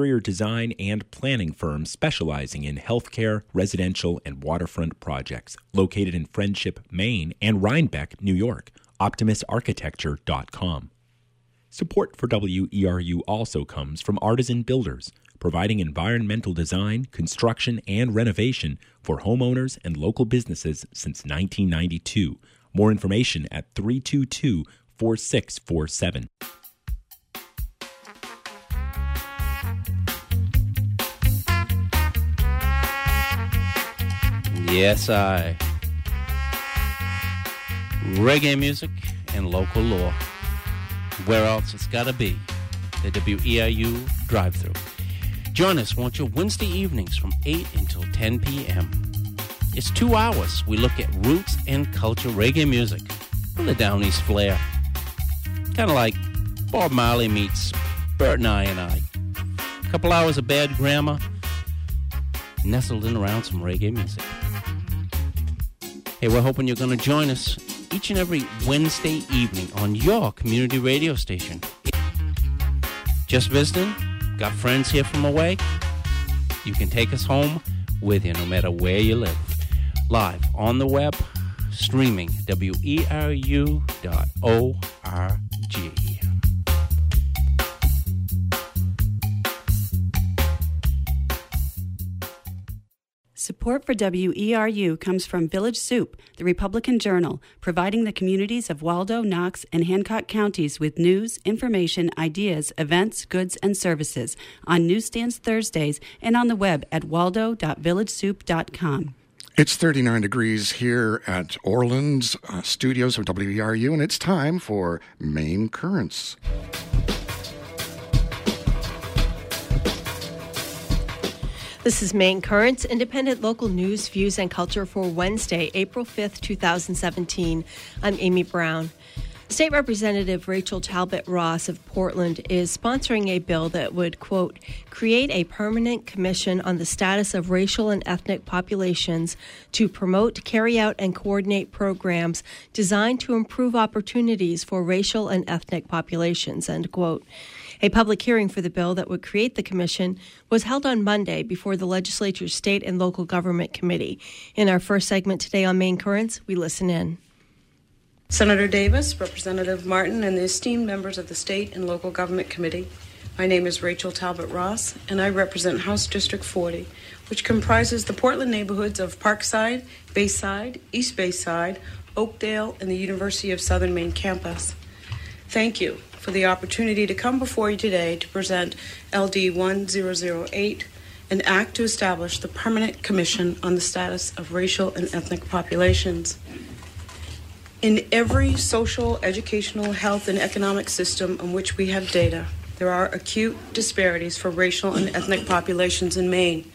interior design and planning firm specializing in healthcare, residential, and waterfront projects, located in Friendship, Maine, and Rhinebeck, New York. OptimusArchitecture.com. Support for WERU also comes from Artisan Builders, providing environmental design, construction, and renovation for homeowners and local businesses since 1992. More information at 322 4647. Yes, I. Reggae music and local law. Where else it's gotta be? The WERU drive through. Join us, won't you, Wednesday evenings from 8 until 10 p.m. It's two hours. We look at roots and culture reggae music with a Down East flair. Kind of like Bob Marley meets Bert and I and I. A couple hours of bad grammar, nestled in around some reggae music. Hey, we're hoping you're going to join us each and every Wednesday evening on your community radio station. Just visiting? Got friends here from away? You can take us home with you no matter where you live. Live on the web, streaming weru.org. Support for WERU comes from Village Soup, the Republican Journal, providing the communities of Waldo, Knox, and Hancock counties with news, information, ideas, events, goods, and services on newsstands Thursdays and on the web at waldo.villagesoup.com. It's 39 degrees here at Orland's uh, studios of WERU, and it's time for Maine Currents. This is Maine Currents, independent local news, views, and culture for Wednesday, April 5th, 2017. I'm Amy Brown. State Representative Rachel Talbot Ross of Portland is sponsoring a bill that would, quote, create a permanent commission on the status of racial and ethnic populations to promote, carry out, and coordinate programs designed to improve opportunities for racial and ethnic populations, end quote. A public hearing for the bill that would create the commission was held on Monday before the legislature's state and local government committee. In our first segment today on Maine Currents, we listen in. Senator Davis, Representative Martin, and the esteemed members of the State and Local Government Committee. My name is Rachel Talbot Ross, and I represent House District 40, which comprises the Portland neighborhoods of Parkside, Bayside, East Bayside, Oakdale, and the University of Southern Maine campus. Thank you for the opportunity to come before you today to present LD 1008, an act to establish the Permanent Commission on the Status of Racial and Ethnic Populations. In every social, educational, health, and economic system on which we have data, there are acute disparities for racial and ethnic populations in Maine.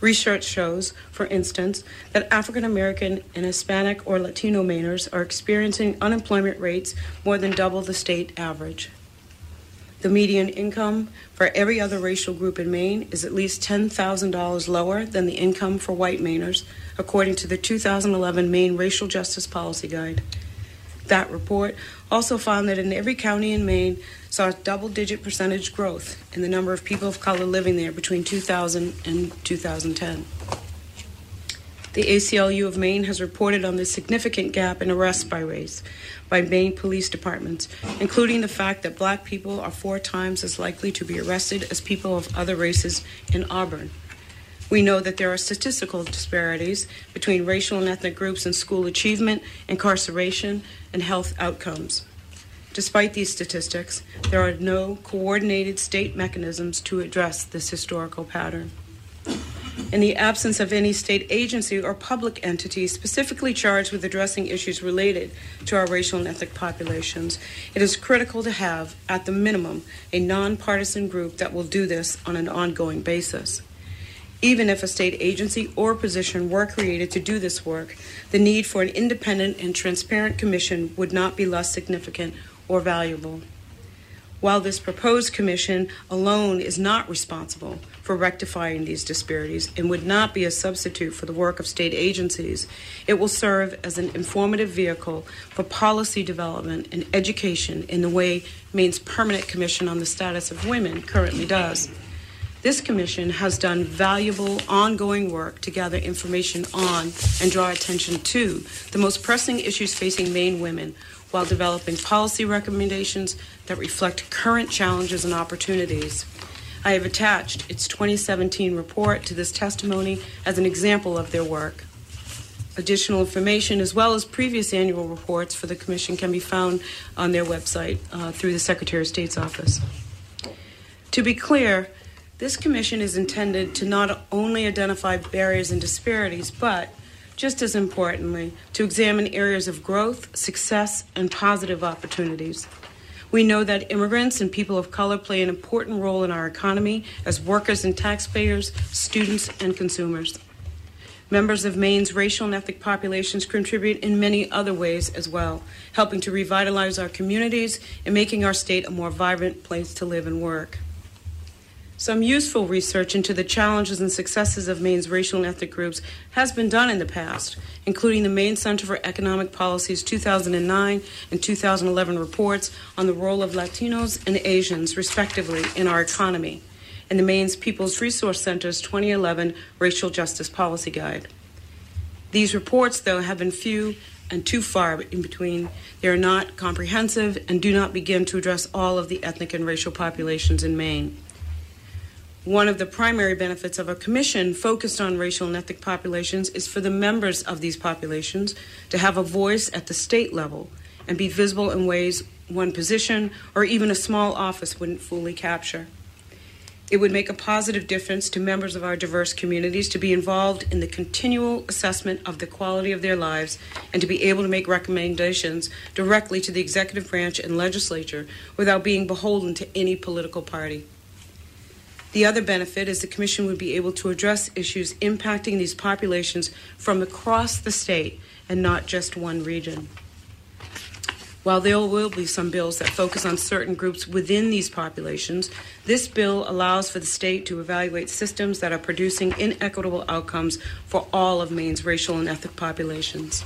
Research shows, for instance, that African American and Hispanic or Latino Mainers are experiencing unemployment rates more than double the state average. The median income for every other racial group in Maine is at least $10,000 lower than the income for white Mainers, according to the 2011 Maine Racial Justice Policy Guide. That report also found that in every county in Maine saw double digit percentage growth in the number of people of color living there between 2000 and 2010. The ACLU of Maine has reported on the significant gap in arrests by race by Maine police departments, including the fact that black people are four times as likely to be arrested as people of other races in Auburn. We know that there are statistical disparities between racial and ethnic groups in school achievement, incarceration, and health outcomes. Despite these statistics, there are no coordinated state mechanisms to address this historical pattern. In the absence of any state agency or public entity specifically charged with addressing issues related to our racial and ethnic populations, it is critical to have, at the minimum, a nonpartisan group that will do this on an ongoing basis. Even if a state agency or position were created to do this work, the need for an independent and transparent commission would not be less significant or valuable. While this proposed commission alone is not responsible for rectifying these disparities and would not be a substitute for the work of state agencies, it will serve as an informative vehicle for policy development and education in the way Maine's Permanent Commission on the Status of Women currently does. This commission has done valuable ongoing work to gather information on and draw attention to the most pressing issues facing Maine women while developing policy recommendations that reflect current challenges and opportunities. I have attached its 2017 report to this testimony as an example of their work. Additional information, as well as previous annual reports for the Commission, can be found on their website uh, through the Secretary of State's office. To be clear, this Commission is intended to not only identify barriers and disparities, but just as importantly, to examine areas of growth, success, and positive opportunities. We know that immigrants and people of color play an important role in our economy as workers and taxpayers, students, and consumers. Members of Maine's racial and ethnic populations contribute in many other ways as well, helping to revitalize our communities and making our state a more vibrant place to live and work. Some useful research into the challenges and successes of Maine's racial and ethnic groups has been done in the past, including the Maine Center for Economic Policy's 2009 and 2011 reports on the role of Latinos and Asians, respectively, in our economy, and the Maine's People's Resource Center's 2011 Racial Justice Policy Guide. These reports, though, have been few and too far in between. They are not comprehensive and do not begin to address all of the ethnic and racial populations in Maine. One of the primary benefits of a commission focused on racial and ethnic populations is for the members of these populations to have a voice at the state level and be visible in ways one position or even a small office wouldn't fully capture. It would make a positive difference to members of our diverse communities to be involved in the continual assessment of the quality of their lives and to be able to make recommendations directly to the executive branch and legislature without being beholden to any political party. The other benefit is the Commission would be able to address issues impacting these populations from across the state and not just one region. While there will be some bills that focus on certain groups within these populations, this bill allows for the state to evaluate systems that are producing inequitable outcomes for all of Maine's racial and ethnic populations.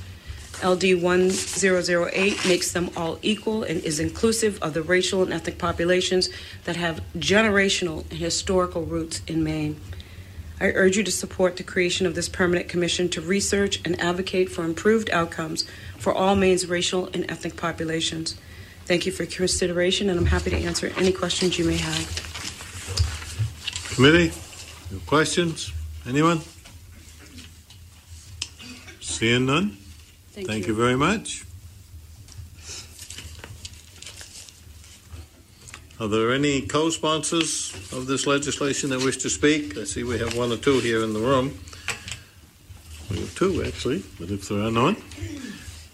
LD 1008 makes them all equal and is inclusive of the racial and ethnic populations that have generational and historical roots in Maine. I urge you to support the creation of this permanent commission to research and advocate for improved outcomes for all Maine's racial and ethnic populations. Thank you for your consideration, and I'm happy to answer any questions you may have. Committee, questions? Anyone? Seeing none? Thank, Thank you very much. Are there any co-sponsors of this legislation that wish to speak? I see we have one or two here in the room. We have two, actually, but if there are none,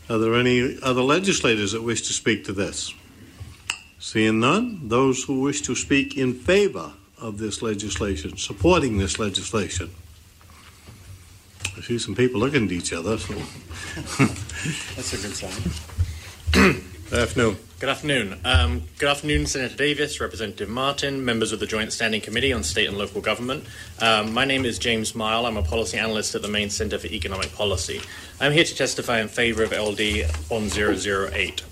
are there any other legislators that wish to speak to this? Seeing none, those who wish to speak in favor of this legislation, supporting this legislation. I see some people looking at each other. So. That's a good sign. good Afternoon. Good afternoon. Um, good afternoon, Senator Davis, Representative Martin, members of the Joint Standing Committee on State and Local Government. Um, my name is James Myall. I'm a policy analyst at the Maine Center for Economic Policy. I'm here to testify in favor of LD 1008.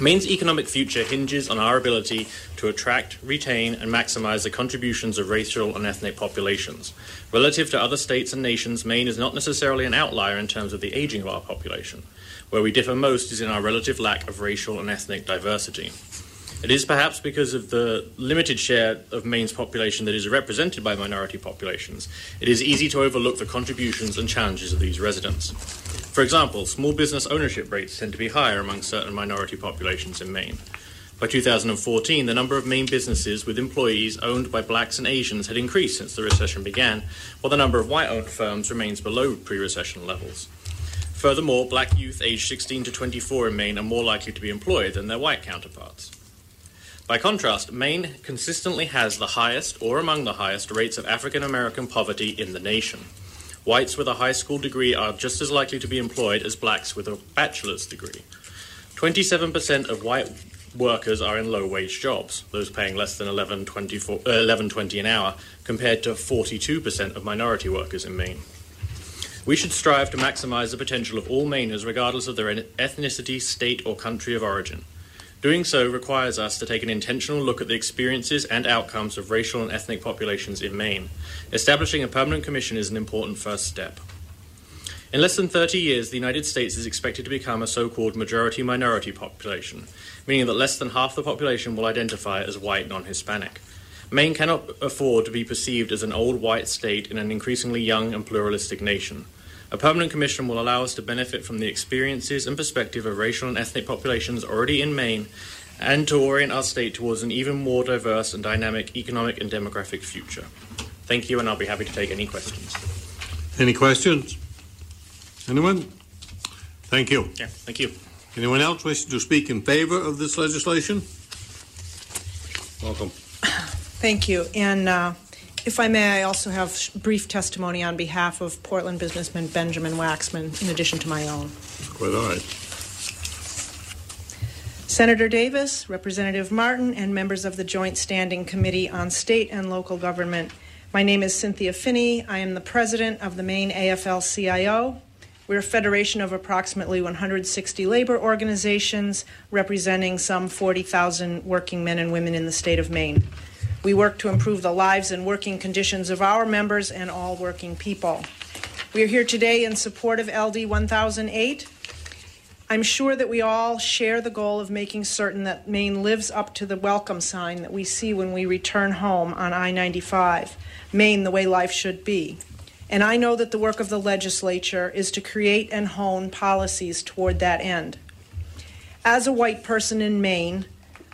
Maine's economic future hinges on our ability to attract, retain, and maximize the contributions of racial and ethnic populations. Relative to other states and nations, Maine is not necessarily an outlier in terms of the aging of our population. Where we differ most is in our relative lack of racial and ethnic diversity. It is perhaps because of the limited share of Maine's population that is represented by minority populations, it is easy to overlook the contributions and challenges of these residents. For example, small business ownership rates tend to be higher among certain minority populations in Maine. By 2014, the number of Maine businesses with employees owned by blacks and Asians had increased since the recession began, while the number of white owned firms remains below pre recession levels. Furthermore, black youth aged 16 to 24 in Maine are more likely to be employed than their white counterparts. By contrast, Maine consistently has the highest or among the highest rates of African American poverty in the nation. Whites with a high school degree are just as likely to be employed as blacks with a bachelor's degree. 27% of white workers are in low wage jobs, those paying less than 11, 24, uh, 11 20 an hour, compared to 42% of minority workers in Maine. We should strive to maximize the potential of all Mainers, regardless of their ethnicity, state, or country of origin. Doing so requires us to take an intentional look at the experiences and outcomes of racial and ethnic populations in Maine. Establishing a permanent commission is an important first step. In less than 30 years, the United States is expected to become a so called majority minority population, meaning that less than half the population will identify as white non Hispanic. Maine cannot afford to be perceived as an old white state in an increasingly young and pluralistic nation. A permanent commission will allow us to benefit from the experiences and perspective of racial and ethnic populations already in Maine and to orient our state towards an even more diverse and dynamic economic and demographic future. Thank you, and I'll be happy to take any questions. Any questions? Anyone? Thank you. Yeah, thank you. Anyone else wishing to speak in favor of this legislation? Welcome. Thank you. And uh, if I may, I also have brief testimony on behalf of Portland businessman Benjamin Waxman, in addition to my own. Quite all right. Senator Davis, Representative Martin, and members of the Joint Standing Committee on State and Local Government. My name is Cynthia Phinney. I am the president of the Maine AFL CIO. We're a federation of approximately 160 labor organizations representing some 40,000 working men and women in the state of Maine. We work to improve the lives and working conditions of our members and all working people. We are here today in support of LD 1008. I'm sure that we all share the goal of making certain that Maine lives up to the welcome sign that we see when we return home on I 95 Maine the way life should be. And I know that the work of the legislature is to create and hone policies toward that end. As a white person in Maine,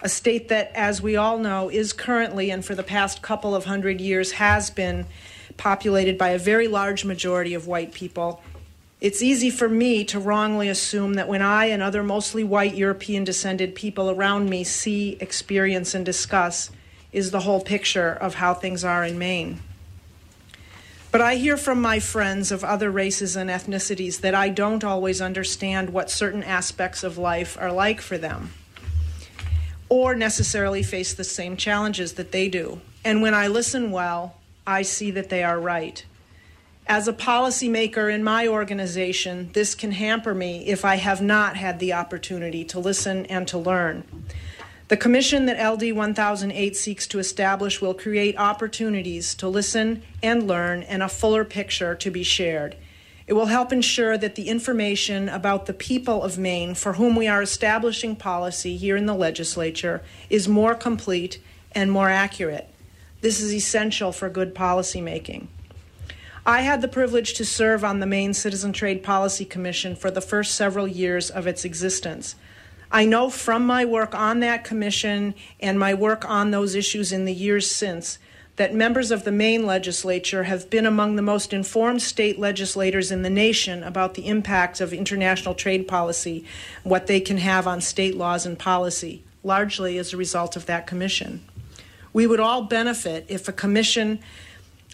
a state that, as we all know, is currently and for the past couple of hundred years has been populated by a very large majority of white people. It's easy for me to wrongly assume that when I and other mostly white European descended people around me see, experience, and discuss, is the whole picture of how things are in Maine. But I hear from my friends of other races and ethnicities that I don't always understand what certain aspects of life are like for them or necessarily face the same challenges that they do. And when I listen well, I see that they are right. As a policymaker in my organization, this can hamper me if I have not had the opportunity to listen and to learn. The commission that LD 1008 seeks to establish will create opportunities to listen and learn and a fuller picture to be shared. It will help ensure that the information about the people of Maine for whom we are establishing policy here in the legislature is more complete and more accurate. This is essential for good policymaking. I had the privilege to serve on the Maine Citizen Trade Policy Commission for the first several years of its existence. I know from my work on that commission and my work on those issues in the years since that members of the Maine legislature have been among the most informed state legislators in the nation about the impacts of international trade policy, what they can have on state laws and policy, largely as a result of that commission. We would all benefit if a commission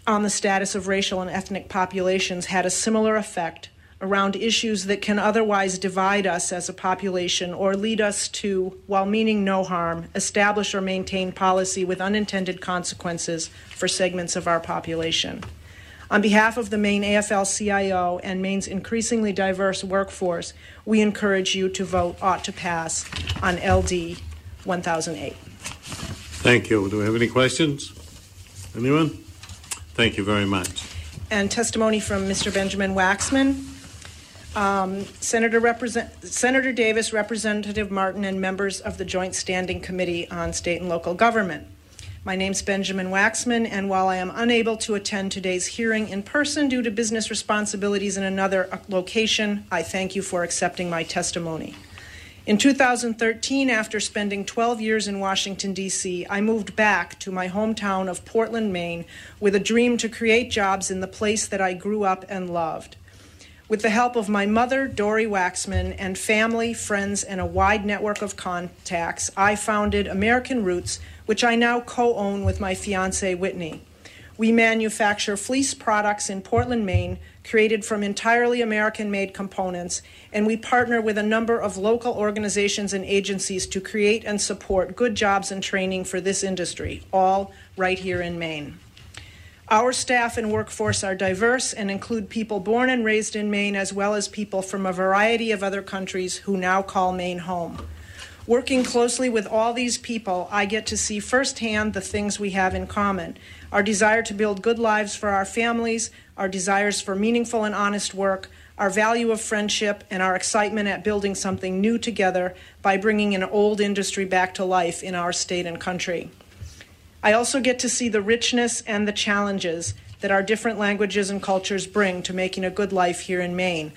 on the status of racial and ethnic populations had a similar effect around issues that can otherwise divide us as a population or lead us to, while meaning no harm, establish or maintain policy with unintended consequences for segments of our population. On behalf of the Maine AFL CIO and Maine's increasingly diverse workforce, we encourage you to vote ought to pass on LD 1008. Thank you. Do we have any questions? Anyone? Thank you very much. And testimony from Mr. Benjamin Waxman. Um, Senator, Represent- Senator Davis, Representative Martin, and members of the Joint Standing Committee on State and Local Government. My name's Benjamin Waxman, and while I am unable to attend today's hearing in person due to business responsibilities in another location, I thank you for accepting my testimony. In 2013, after spending 12 years in Washington, D.C., I moved back to my hometown of Portland, Maine, with a dream to create jobs in the place that I grew up and loved. With the help of my mother, Dory Waxman, and family, friends, and a wide network of contacts, I founded American Roots, which I now co own with my fiance, Whitney. We manufacture fleece products in Portland, Maine, created from entirely American made components, and we partner with a number of local organizations and agencies to create and support good jobs and training for this industry, all right here in Maine. Our staff and workforce are diverse and include people born and raised in Maine, as well as people from a variety of other countries who now call Maine home. Working closely with all these people, I get to see firsthand the things we have in common our desire to build good lives for our families, our desires for meaningful and honest work, our value of friendship, and our excitement at building something new together by bringing an old industry back to life in our state and country. I also get to see the richness and the challenges that our different languages and cultures bring to making a good life here in Maine.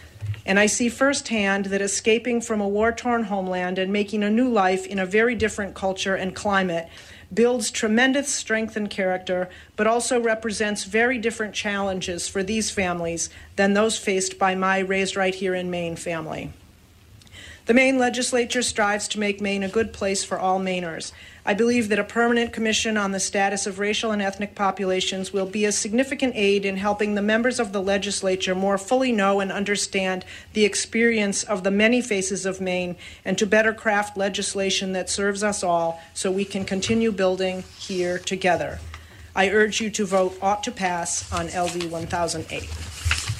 And I see firsthand that escaping from a war torn homeland and making a new life in a very different culture and climate builds tremendous strength and character, but also represents very different challenges for these families than those faced by my raised right here in Maine family. The Maine legislature strives to make Maine a good place for all Mainers. I believe that a permanent commission on the status of racial and ethnic populations will be a significant aid in helping the members of the legislature more fully know and understand the experience of the many faces of Maine and to better craft legislation that serves us all so we can continue building here together. I urge you to vote ought to pass on LD 1008.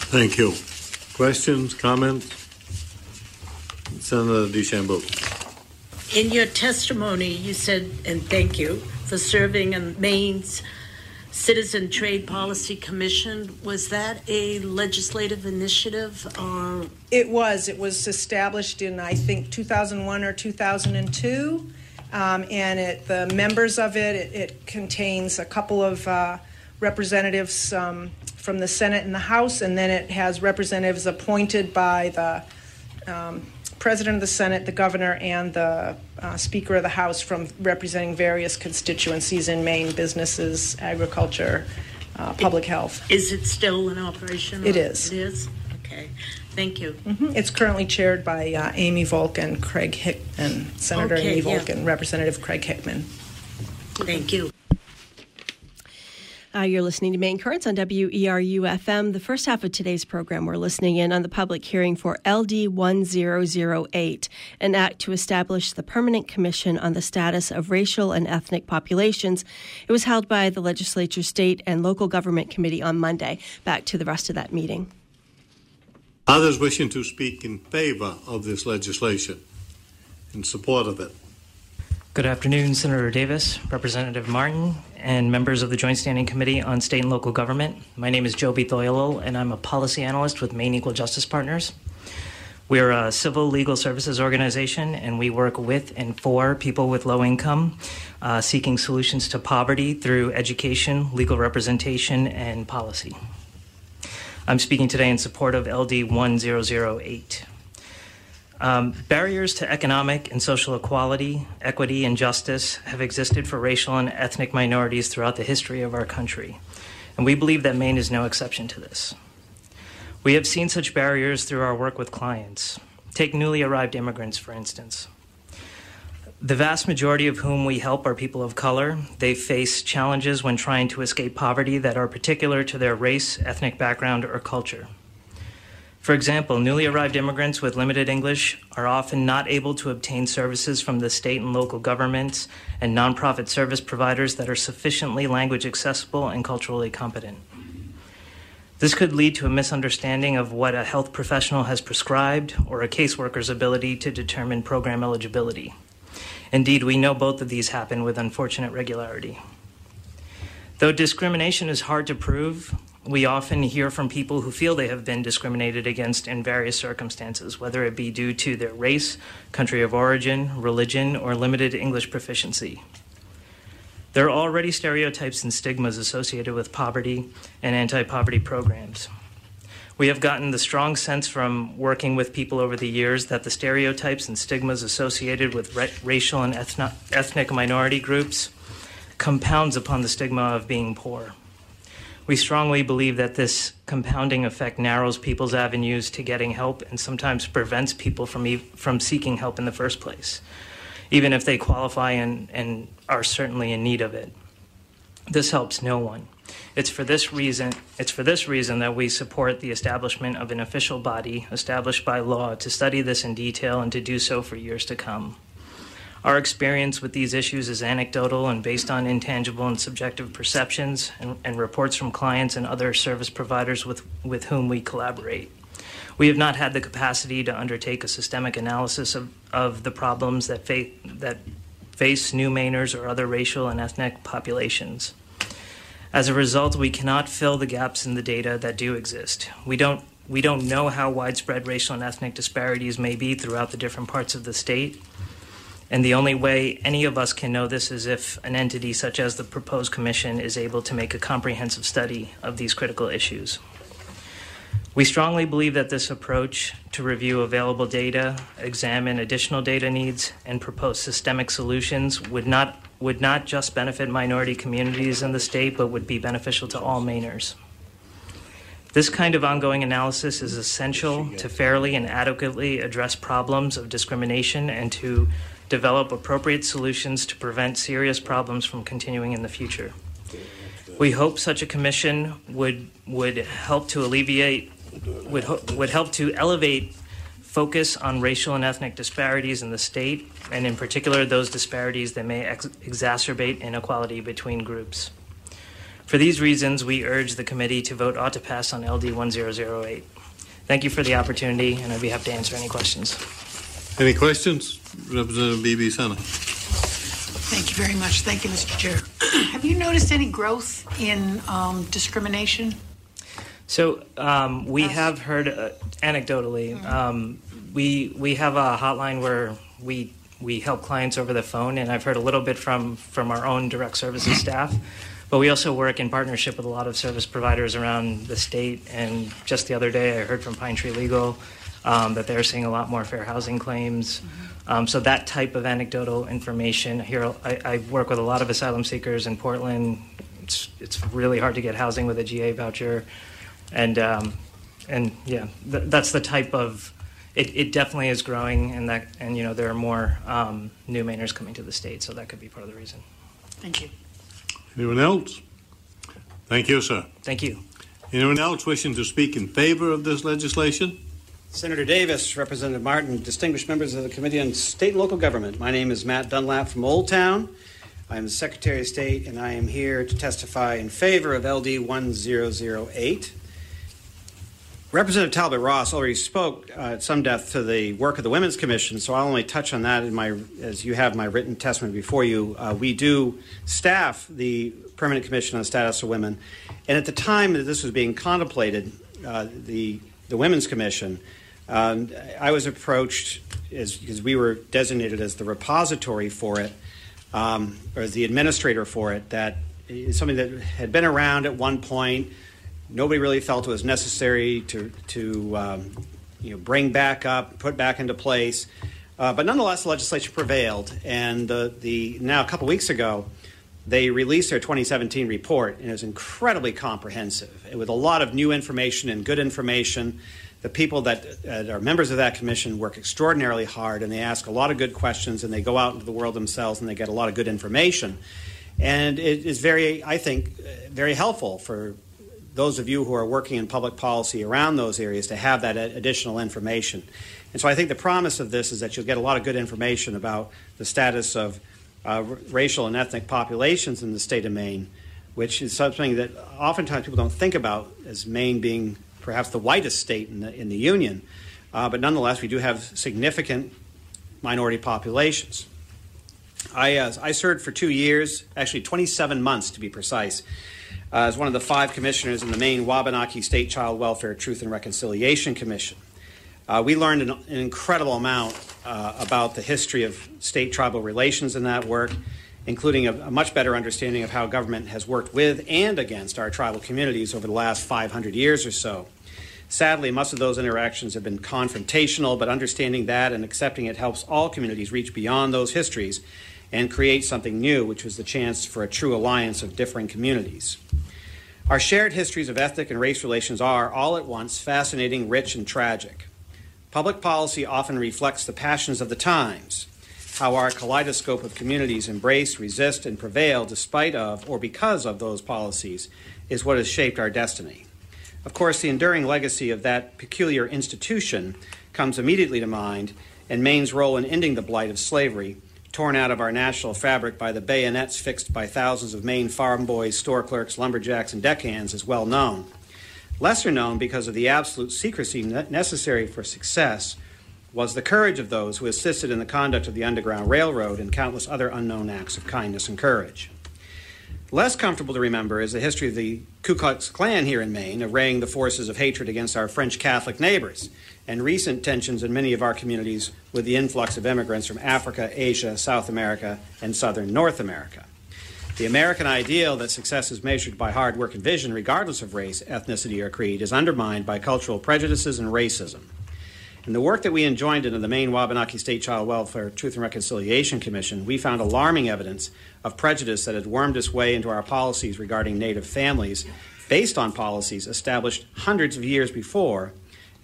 Thank you. Questions, comments? Senator DeChambeau. In your testimony, you said, and thank you for serving in Maine's Citizen Trade Policy Commission. Was that a legislative initiative or? It was. It was established in, I think, 2001 or 2002. Um, and it, the members of it, it, it contains a couple of uh, representatives um, from the Senate and the House, and then it has representatives appointed by the um, president of the Senate, the governor, and the uh, Speaker of the House from representing various constituencies in Maine businesses, agriculture, uh, public health. Is it still in operation? It is. It is? Okay. Thank you. Mm-hmm. It's currently chaired by uh, Amy Volk and Craig Hick and Senator okay, Amy Volk yeah. and Representative Craig Hickman. Thank you. Uh, you're listening to Maine Currents on WERU FM. The first half of today's program, we're listening in on the public hearing for LD 1008, an act to establish the Permanent Commission on the Status of Racial and Ethnic Populations. It was held by the Legislature State and Local Government Committee on Monday. Back to the rest of that meeting. Others wishing to speak in favor of this legislation, in support of it. Good afternoon, Senator Davis, Representative Martin, and members of the Joint Standing Committee on State and Local Government. My name is Joby Thoyalil, and I'm a policy analyst with Maine Equal Justice Partners. We're a civil legal services organization, and we work with and for people with low income, uh, seeking solutions to poverty through education, legal representation, and policy. I'm speaking today in support of LD 1008. Um, barriers to economic and social equality, equity, and justice have existed for racial and ethnic minorities throughout the history of our country, and we believe that Maine is no exception to this. We have seen such barriers through our work with clients. Take newly arrived immigrants, for instance. The vast majority of whom we help are people of color. They face challenges when trying to escape poverty that are particular to their race, ethnic background, or culture. For example, newly arrived immigrants with limited English are often not able to obtain services from the state and local governments and nonprofit service providers that are sufficiently language accessible and culturally competent. This could lead to a misunderstanding of what a health professional has prescribed or a caseworker's ability to determine program eligibility. Indeed, we know both of these happen with unfortunate regularity. Though discrimination is hard to prove, we often hear from people who feel they have been discriminated against in various circumstances, whether it be due to their race, country of origin, religion, or limited English proficiency. There are already stereotypes and stigmas associated with poverty and anti poverty programs. We have gotten the strong sense from working with people over the years that the stereotypes and stigmas associated with ra- racial and ethno- ethnic minority groups compounds upon the stigma of being poor. We strongly believe that this compounding effect narrows people's avenues to getting help and sometimes prevents people from, e- from seeking help in the first place, even if they qualify and, and are certainly in need of it. This helps no one. It's for this reason it's for this reason that we support the establishment of an official body established by law to study this in detail and to do so for years to come. Our experience with these issues is anecdotal and based on intangible and subjective perceptions and, and, reports from clients and other service providers with, with whom we collaborate. We have not had the capacity to undertake a systemic analysis of, of the problems that, fa- that face new Mainers or other racial and ethnic populations. As a result, we cannot fill the gaps in the data that do exist. We don't, we don't know how widespread racial and ethnic disparities may be throughout the different parts of the state. And the only way any of us can know this is if an entity such as the proposed commission is able to make a comprehensive study of these critical issues. We strongly believe that this approach to review available data, examine additional data needs, and propose systemic solutions would not, would not just benefit minority communities in the state, but would be beneficial to all Mainers. This kind of ongoing analysis is essential to fairly and adequately address problems of discrimination and to develop appropriate solutions to prevent serious problems from continuing in the future. We hope such a commission would would help to alleviate would would help to elevate focus on racial and ethnic disparities in the state, and in particular those disparities that may ex- exacerbate inequality between groups. For these reasons, we urge the committee to vote ought to pass on LD 1008. Thank you for the opportunity, and I'd be happy to answer any questions. Any questions? Representative Bibi Sana. Thank you very much. Thank you, Mr. Chair. Have you noticed any growth in um, discrimination? So um, we have heard uh, anecdotally. Mm-hmm. Um, we we have a hotline where we we help clients over the phone, and I've heard a little bit from from our own direct services staff. But we also work in partnership with a lot of service providers around the state. And just the other day, I heard from Pine Tree Legal um, that they're seeing a lot more fair housing claims. Um, so that type of anecdotal information here, I, I work with a lot of asylum seekers in Portland. It's it's really hard to get housing with a GA voucher, and um, and yeah, th- that's the type of. It, it definitely is growing, and that and you know there are more um, new Mainers coming to the state, so that could be part of the reason. Thank you. Anyone else? Thank you, sir. Thank you. Anyone else wishing to speak in favor of this legislation? Senator Davis, Representative Martin, distinguished members of the Committee on State and Local Government. My name is Matt Dunlap from Old Town. I am the Secretary of State, and I am here to testify in favor of LD 1008. Representative Talbot Ross already spoke uh, at some depth to the work of the Women's Commission, so I'll only touch on that in my, as you have my written testimony before you. Uh, we do staff the Permanent Commission on the Status of Women, and at the time that this was being contemplated, uh, the the Women's Commission, um, I was approached as because we were designated as the repository for it, um, or as the administrator for it. That is something that had been around at one point nobody really felt it was necessary to to um, you know bring back up, put back into place. Uh, but nonetheless, the legislature prevailed, and the, the now a couple weeks ago, they released their 2017 report, and it was incredibly comprehensive, with a lot of new information and good information. The people that uh, are members of that commission work extraordinarily hard, and they ask a lot of good questions, and they go out into the world themselves, and they get a lot of good information. And it is very, I think, uh, very helpful for those of you who are working in public policy around those areas to have that additional information. And so I think the promise of this is that you'll get a lot of good information about the status of uh, racial and ethnic populations in the state of Maine, which is something that oftentimes people don't think about as Maine being perhaps the whitest state in the, in the Union. Uh, but nonetheless, we do have significant minority populations. I, uh, I served for two years, actually 27 months to be precise, uh, as one of the five commissioners in the Maine Wabanaki State Child Welfare Truth and Reconciliation Commission. Uh, we learned an, an incredible amount uh, about the history of state tribal relations in that work, including a, a, much better understanding of how government has worked with and against our tribal communities over the last 500 years or so. Sadly, most of those interactions have been confrontational, but understanding that and accepting it helps all communities reach beyond those histories and create something new, which was the chance for a true alliance of differing communities. Our shared histories of ethnic and race relations are, all at once, fascinating, rich, and tragic. Public policy often reflects the passions of the times, how our kaleidoscope of communities embrace, resist, and prevail despite of or because of those policies is what has shaped our destiny. Of course, the enduring legacy of that peculiar institution comes immediately to mind, and Maine's role in ending the blight of slavery torn out of our national fabric by the bayonets fixed by thousands of Maine farm boys, store clerks, lumberjacks, and deckhands is well known. Lesser known because of the absolute secrecy necessary for success was the courage of those who assisted in the conduct of the Underground Railroad and countless other unknown acts of kindness and courage. Less comfortable to remember is the history of the Ku Klux Klan here in Maine, arraying the forces of hatred against our French Catholic neighbors, and recent tensions in many of our communities with the influx of immigrants from Africa, Asia, South America, and southern North America. The American ideal that success is measured by hard work and vision, regardless of race, ethnicity, or creed, is undermined by cultural prejudices and racism. In the work that we enjoined into the Maine Wabanaki State Child Welfare Truth and Reconciliation Commission, we found alarming evidence of prejudice that had wormed its way into our policies regarding Native families based on policies established hundreds of years before.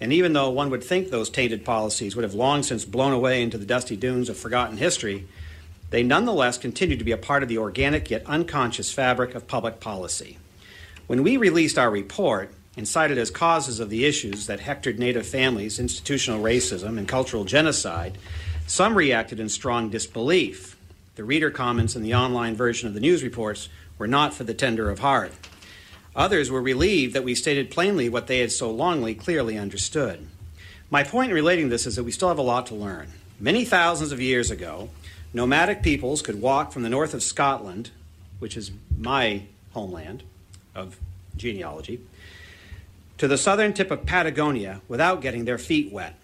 And even though one would think those tainted policies would have long since blown away into the dusty dunes of forgotten history, they nonetheless continue to be a part of the organic yet unconscious fabric of public policy. When we released our report, and cited as causes of the issues that hectored Native families, institutional racism, and cultural genocide, some reacted in strong disbelief. The reader comments in the online version of the news reports were not for the tender of heart. Others were relieved that we stated plainly what they had so longly clearly understood. My point in relating this is that we still have a lot to learn. Many thousands of years ago, nomadic peoples could walk from the north of Scotland, which is my homeland of genealogy, to the southern tip of Patagonia without getting their feet wet.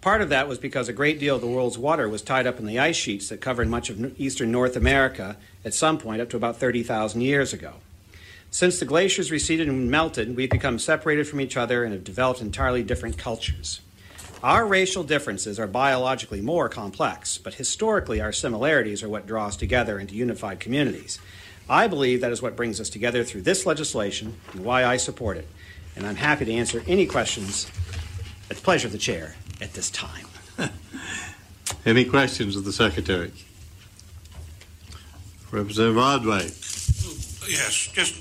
Part of that was because a great deal of the world's water was tied up in the ice sheets that covered much of eastern North America at some point up to about 30,000 years ago. Since the glaciers receded and melted, we've become separated from each other and have developed entirely different cultures. Our racial differences are biologically more complex, but historically our similarities are what draw us together into unified communities. I believe that is what brings us together through this legislation and why I support it and I'm happy to answer any questions at the pleasure of the chair at this time. any questions of the secretary? Representative Ordway. Yes, just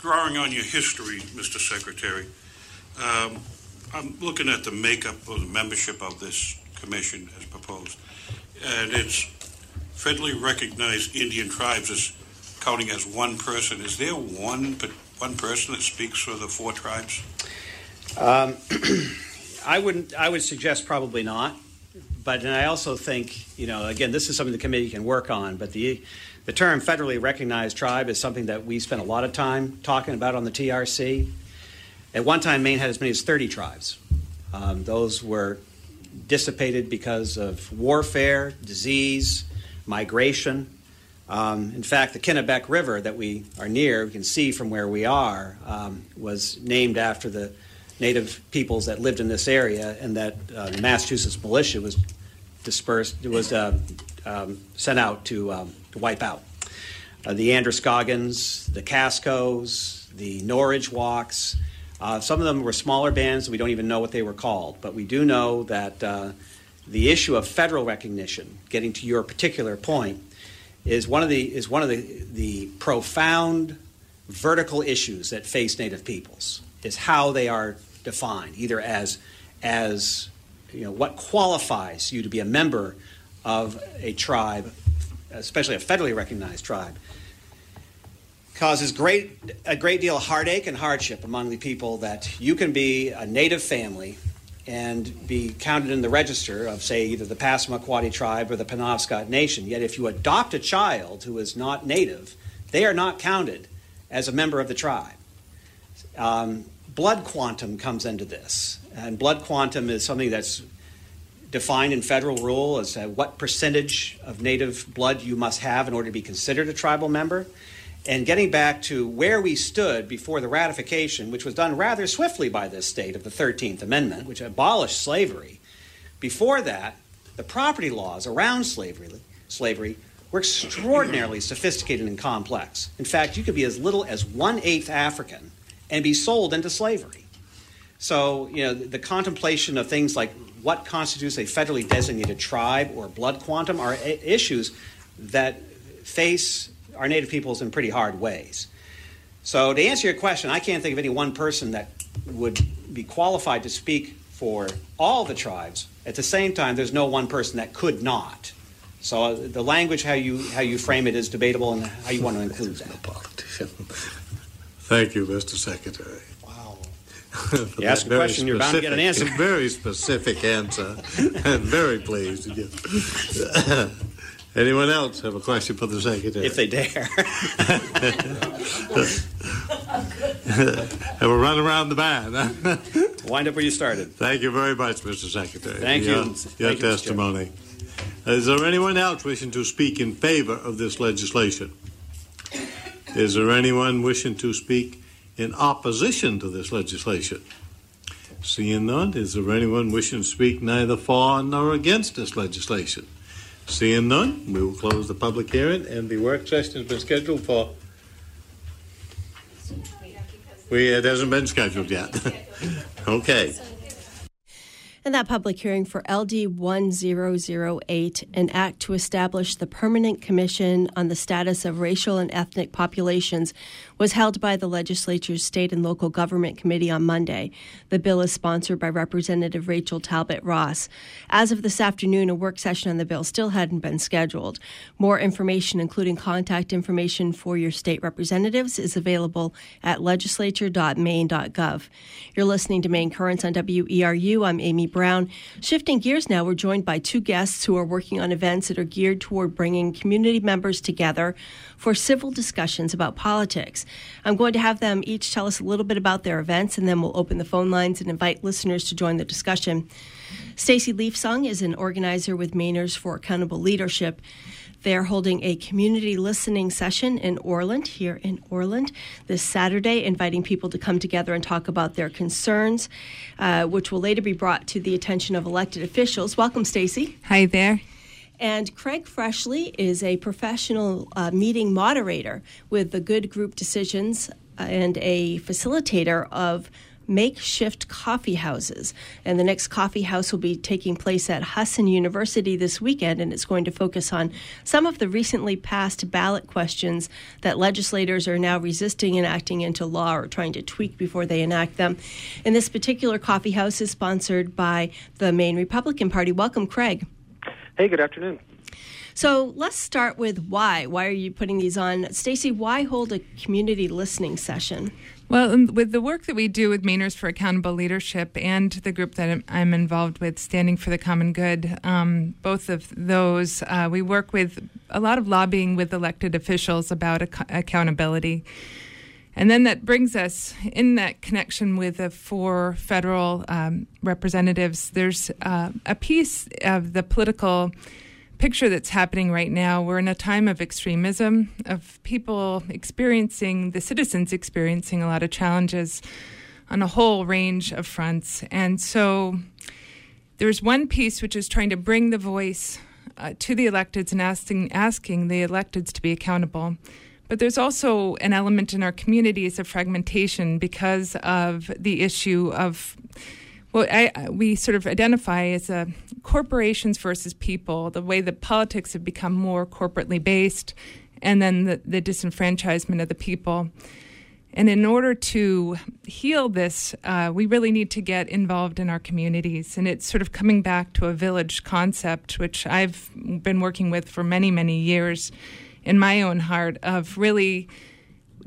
drawing on your history, Mr. Secretary. Um, I'm looking at the makeup of the membership of this commission as proposed, and it's federally recognized Indian tribes as counting as one person. Is there one one person that speaks for the four tribes? Um, I wouldn't. I would suggest probably not. But and I also think, you know, again, this is something the committee can work on. But the the term federally recognized tribe is something that we spent a lot of time talking about on the TRC. At one time, Maine had as many as 30 tribes. Um, those were dissipated because of warfare, disease, migration. Um, in fact, the Kennebec River that we are near, we can see from where we are, um, was named after the native peoples that lived in this area, and that uh, the Massachusetts militia was dispersed, was uh, um, sent out to, um, to wipe out. Uh, the Androscoggins, the Cascos, the Norridgewocks. Uh, some of them were smaller bands, we don't even know what they were called, but we do know that uh, the issue of federal recognition, getting to your particular point, is one of the is one of the the profound vertical issues that face Native peoples is how they are defined, either as as you know what qualifies you to be a member of a tribe, especially a federally recognized tribe, causes great a great deal of heartache and hardship among the people that you can be a native family and be counted in the register of, say, either the Passamaquoddy tribe or the Penobscot Nation. Yet, if you adopt a child who is not native, they are not counted as a member of the tribe. Um, blood quantum comes into this, and blood quantum is something that's defined in federal rule as what percentage of native blood you must have in order to be considered a tribal member. And getting back to where we stood before the ratification, which was done rather swiftly by this state of the 13th Amendment, which abolished slavery, before that, the property laws around slavery, slavery were extraordinarily sophisticated and complex. In fact, you could be as little as one eighth African and be sold into slavery. So, you know, the, the contemplation of things like what constitutes a federally designated tribe or blood quantum are issues that face our native peoples in pretty hard ways. So, to answer your question, I can't think of any one person that would be qualified to speak for all the tribes. At the same time, there's no one person that could not. So, uh, the language how you how you frame it is debatable, and how you want to include that. Thank you, Mr. Secretary. Wow. You ask a question, you're bound to get an answer. Very specific answer. and very pleased. Anyone else have a question for the secretary? If they dare. and we'll run around the band. Wind up where you started. Thank you very much, Mr. Secretary. Thank for you. Your, Thank your you, testimony. Is there anyone else wishing to speak in favor of this legislation? Is there anyone wishing to speak in opposition to this legislation? Seeing none, is there anyone wishing to speak neither for nor against this legislation? Seeing none, we will close the public hearing, and the work session has been scheduled for. We, it hasn't been scheduled yet. okay. And that public hearing for LD 1008, an act to establish the Permanent Commission on the Status of Racial and Ethnic Populations, was held by the legislature's State and Local Government Committee on Monday. The bill is sponsored by Representative Rachel Talbot Ross. As of this afternoon, a work session on the bill still hadn't been scheduled. More information, including contact information for your state representatives, is available at legislature.maine.gov. You're listening to Maine Currents on WERU. I'm Amy Brown. Shifting gears now, we're joined by two guests who are working on events that are geared toward bringing community members together for civil discussions about politics. I'm going to have them each tell us a little bit about their events, and then we'll open the phone lines and invite listeners to join the discussion. Stacy Leafsong is an organizer with Mainers for Accountable Leadership. They're holding a community listening session in Orland, here in Orland, this Saturday, inviting people to come together and talk about their concerns, uh, which will later be brought to the attention of elected officials. Welcome, Stacy. Hi there. And Craig Freshley is a professional uh, meeting moderator with the Good Group Decisions and a facilitator of makeshift coffee houses. And the next coffee house will be taking place at Husson University this weekend, and it's going to focus on some of the recently passed ballot questions that legislators are now resisting enacting into law or trying to tweak before they enact them. And this particular coffee house is sponsored by the Maine Republican Party. Welcome, Craig. Hey, good afternoon. So let's start with why. Why are you putting these on? Stacy, why hold a community listening session? Well, um, with the work that we do with Mainers for Accountable Leadership and the group that I'm, I'm involved with, Standing for the Common Good, um, both of those, uh, we work with a lot of lobbying with elected officials about ac- accountability. And then that brings us in that connection with the four federal um, representatives. There's uh, a piece of the political picture that's happening right now. We're in a time of extremism, of people experiencing, the citizens experiencing a lot of challenges on a whole range of fronts. And so there's one piece which is trying to bring the voice uh, to the electeds and asking, asking the electeds to be accountable. But there's also an element in our communities of fragmentation because of the issue of what I, we sort of identify as a corporations versus people, the way that politics have become more corporately based, and then the, the disenfranchisement of the people. And in order to heal this, uh, we really need to get involved in our communities. And it's sort of coming back to a village concept, which I've been working with for many, many years in my own heart of really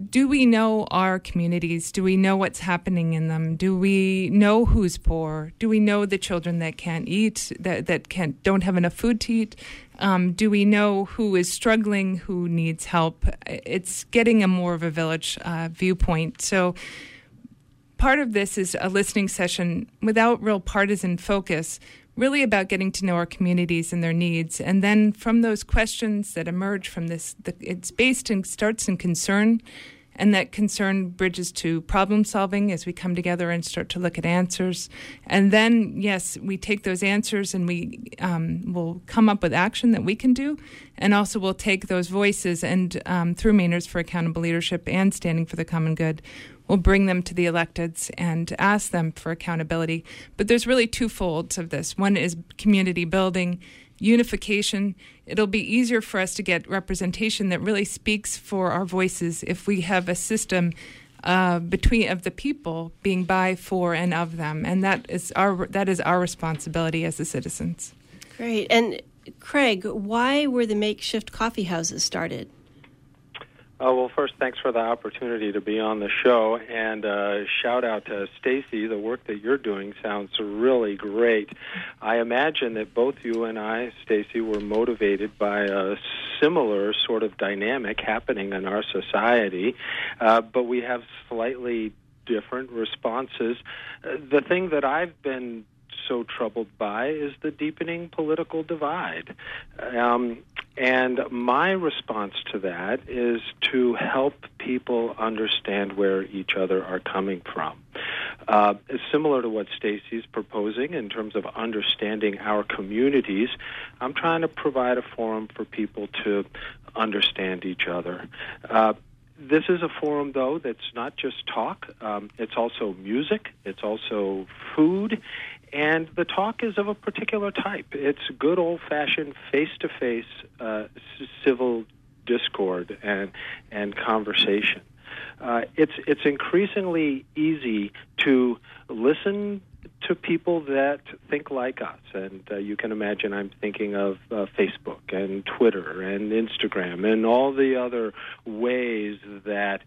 do we know our communities? Do we know what's happening in them? Do we know who's poor? Do we know the children that can't eat, that, that can't don't have enough food to eat? Um, do we know who is struggling, who needs help? It's getting a more of a village uh, viewpoint. So part of this is a listening session without real partisan focus, really about getting to know our communities and their needs. And then from those questions that emerge from this, the, it's based and starts in concern. And that concern bridges to problem solving as we come together and start to look at answers. And then, yes, we take those answers and we um, will come up with action that we can do. And also, we'll take those voices and um, through Mainers for Accountable Leadership and Standing for the Common Good, we'll bring them to the electeds and ask them for accountability. But there's really two folds of this one is community building, unification. It'll be easier for us to get representation that really speaks for our voices if we have a system. Uh, between of the people being by, for, and of them, and that is our that is our responsibility as the citizens. Great. And Craig, why were the makeshift coffee houses started? Oh, well, first, thanks for the opportunity to be on the show. And uh, shout out to Stacy. The work that you're doing sounds really great. I imagine that both you and I, Stacy, were motivated by a similar sort of dynamic happening in our society, uh, but we have slightly different responses. Uh, the thing that I've been so troubled by is the deepening political divide. Um, and my response to that is to help people understand where each other are coming from. Uh, similar to what Stacy's proposing in terms of understanding our communities, I'm trying to provide a forum for people to understand each other. Uh, this is a forum, though, that's not just talk. Um, it's also music. It's also food. And the talk is of a particular type. It's good old fashioned face to face civil discord and, and conversation. Uh, it's, it's increasingly easy to listen to people that think like us. And uh, you can imagine I'm thinking of uh, Facebook and Twitter and Instagram and all the other ways that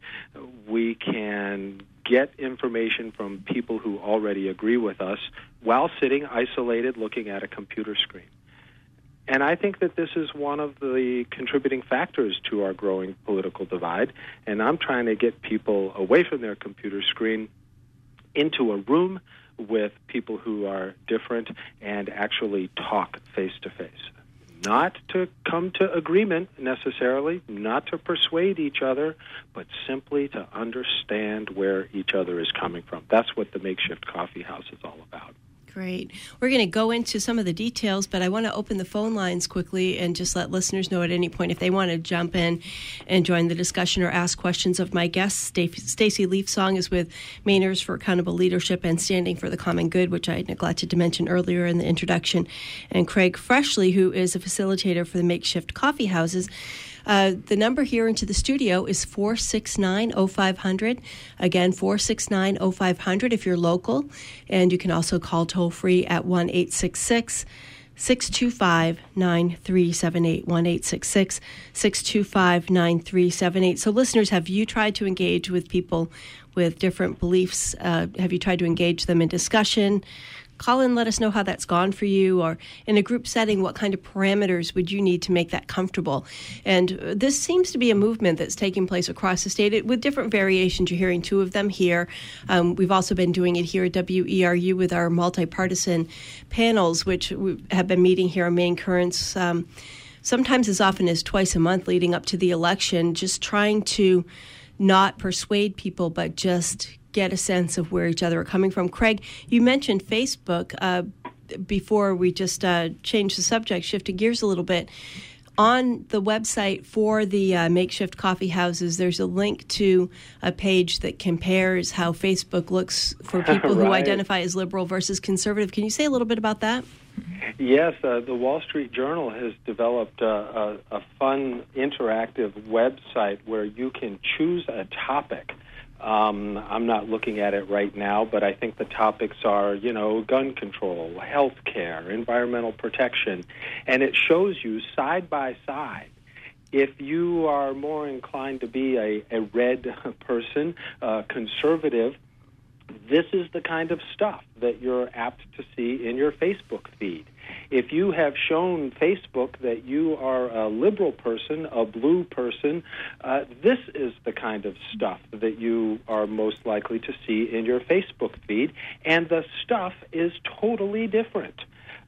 we can get information from people who already agree with us while sitting isolated looking at a computer screen. And I think that this is one of the contributing factors to our growing political divide. And I'm trying to get people away from their computer screen into a room with people who are different and actually talk face to face. Not to come to agreement necessarily, not to persuade each other, but simply to understand where each other is coming from. That's what the makeshift coffee house is all about. Great. We're going to go into some of the details, but I want to open the phone lines quickly and just let listeners know at any point if they want to jump in and join the discussion or ask questions of my guests. Stacy Leafsong is with Mainers for Accountable Leadership and Standing for the Common Good, which I neglected to mention earlier in the introduction, and Craig Freshley, who is a facilitator for the makeshift coffee houses. Uh, the number here into the studio is 469 0500. Again, 469 0500 if you're local. And you can also call toll free at 1 866 625 9378. 1 866 625 9378. So, listeners, have you tried to engage with people with different beliefs? Uh, have you tried to engage them in discussion? Call let us know how that's gone for you, or in a group setting, what kind of parameters would you need to make that comfortable? And this seems to be a movement that's taking place across the state with different variations. You're hearing two of them here. Um, we've also been doing it here at WERU with our multi-partisan panels, which have been meeting here on Maine Currents. Um, sometimes as often as twice a month leading up to the election, just trying to not persuade people, but just get a sense of where each other are coming from. Craig, you mentioned Facebook uh, before we just uh, changed the subject, shifted gears a little bit. On the website for the uh, makeshift coffee houses, there's a link to a page that compares how Facebook looks for people right. who identify as liberal versus conservative. Can you say a little bit about that? Yes, uh, the Wall Street Journal has developed a, a, a fun interactive website where you can choose a topic um, I'm not looking at it right now, but I think the topics are, you know, gun control, health care, environmental protection, and it shows you side by side. If you are more inclined to be a, a red person, uh, conservative, this is the kind of stuff that you're apt to see in your Facebook feed. If you have shown Facebook that you are a liberal person, a blue person, uh, this is the kind of stuff that you are most likely to see in your Facebook feed, and the stuff is totally different.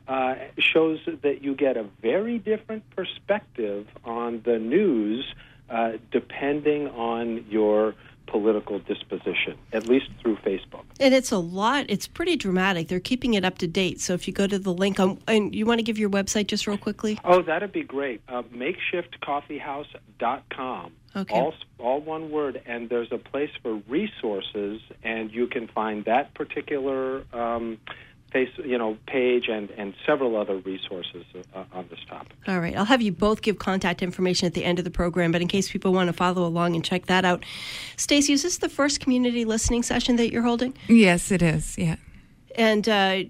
Uh, shows that you get a very different perspective on the news uh, depending on your political disposition, at least through Facebook. And it's a lot. It's pretty dramatic. They're keeping it up to date. So if you go to the link, on, and you want to give your website just real quickly? Oh, that'd be great. Uh, makeshiftcoffeehouse.com. Okay. All, all one word, and there's a place for resources, and you can find that particular um, face, you know, page and, and several other resources uh, on this topic. All right. I'll have you both give contact information at the end of the program, but in case people want to follow along and check that out. Stacy, is this the first community listening session that you're holding? Yes, it is. Yeah. And uh,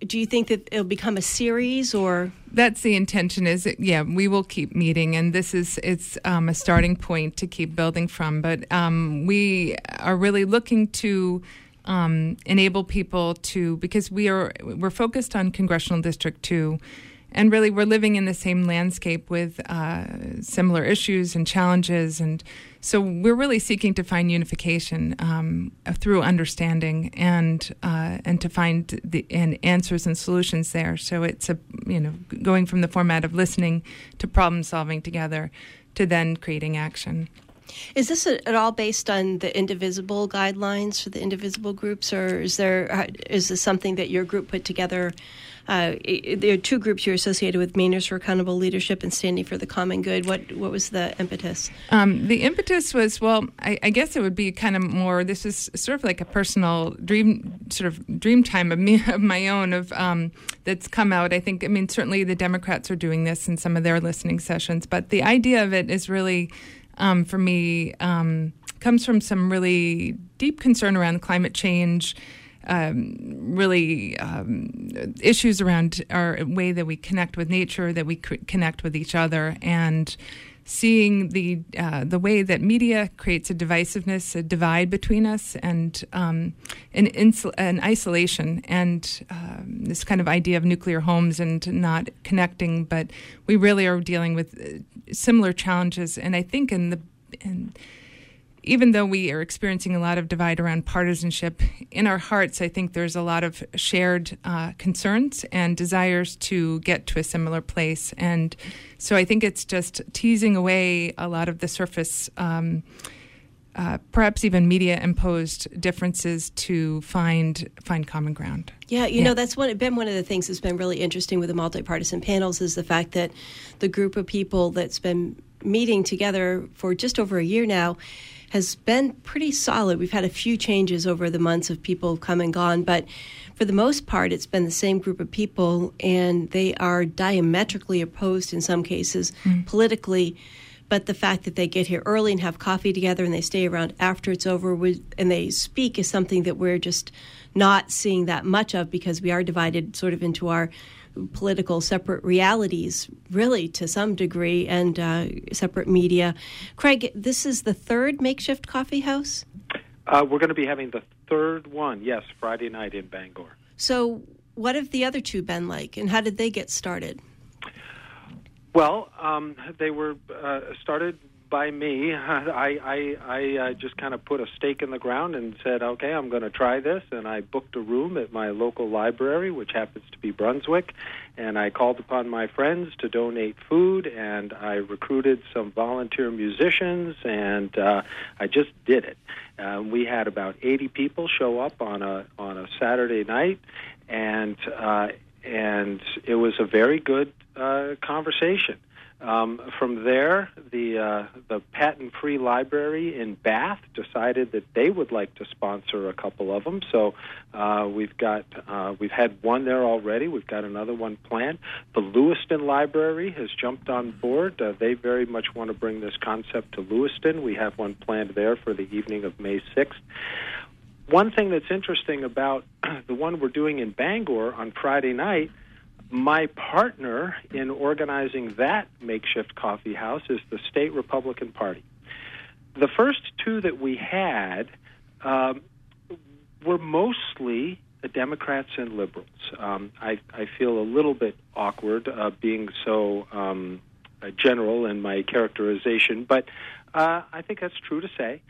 do you think that it'll become a series or? That's the intention. Is it, yeah, we will keep meeting, and this is it's um, a starting point to keep building from. But um, we are really looking to um, enable people to because we are we're focused on congressional district two. And really we're living in the same landscape with uh, similar issues and challenges. And so we're really seeking to find unification um, through understanding and uh, and to find the and answers and solutions there. So it's a you know going from the format of listening to problem solving together to then creating action is this at all based on the indivisible guidelines for the indivisible groups, or is there uh, this something that your group put together? Uh, there are two groups you're associated with: Mainers for Accountable Leadership and Standing for the Common Good. What what was the impetus? Um, the impetus was well, I, I, guess it would be kind of more. This is sort of like a personal dream, sort of dream time of me of my own of um, that's come out. I think. I mean, certainly the Democrats are doing this in some of their listening sessions, but the idea of it is really um, for me um, comes from some really deep concern around climate change. Um, really um, issues around our way that we connect with nature, that we connect with each other, and seeing the uh, the way that media creates a divisiveness, a divide between us, and um, an, insul- an isolation, and um, this kind of idea of nuclear homes and not connecting. But we really are dealing with uh, similar challenges, and I think in the in, even though we are experiencing a lot of divide around partisanship, in our hearts, I think there's a lot of shared uh, concerns and desires to get to a similar place. And so I think it's just teasing away a lot of the surface. Um, uh, perhaps even media imposed differences to find find common ground. Yeah, you yeah. know that's one, been one of the things that's been really interesting with the multi-partisan panels is the fact that the group of people that's been meeting together for just over a year now has been pretty solid. We've had a few changes over the months of people come and gone, but for the most part, it's been the same group of people, and they are diametrically opposed in some cases mm. politically. But the fact that they get here early and have coffee together and they stay around after it's over and they speak is something that we're just not seeing that much of because we are divided sort of into our political separate realities, really to some degree, and uh, separate media. Craig, this is the third makeshift coffee house. Uh, we're going to be having the third one, yes, Friday night in Bangor. So, what have the other two been like, and how did they get started? Well, um, they were uh, started by me. I I, I uh, just kind of put a stake in the ground and said, okay, I'm going to try this, and I booked a room at my local library, which happens to be Brunswick, and I called upon my friends to donate food, and I recruited some volunteer musicians, and uh, I just did it. Uh, we had about 80 people show up on a on a Saturday night, and uh, and it was a very good uh, conversation. Um, from there, the uh, the Patten free library in Bath decided that they would like to sponsor a couple of them. So uh, we've got uh, we've had one there already. We've got another one planned. The Lewiston Library has jumped on board. Uh, they very much want to bring this concept to Lewiston. We have one planned there for the evening of May sixth. One thing that's interesting about the one we're doing in Bangor on Friday night my partner in organizing that makeshift coffee house is the state Republican Party. The first two that we had um, were mostly the Democrats and liberals. Um, I, I, feel a little bit awkward uh, being so um, general in my characterization, but uh, I think that's true to say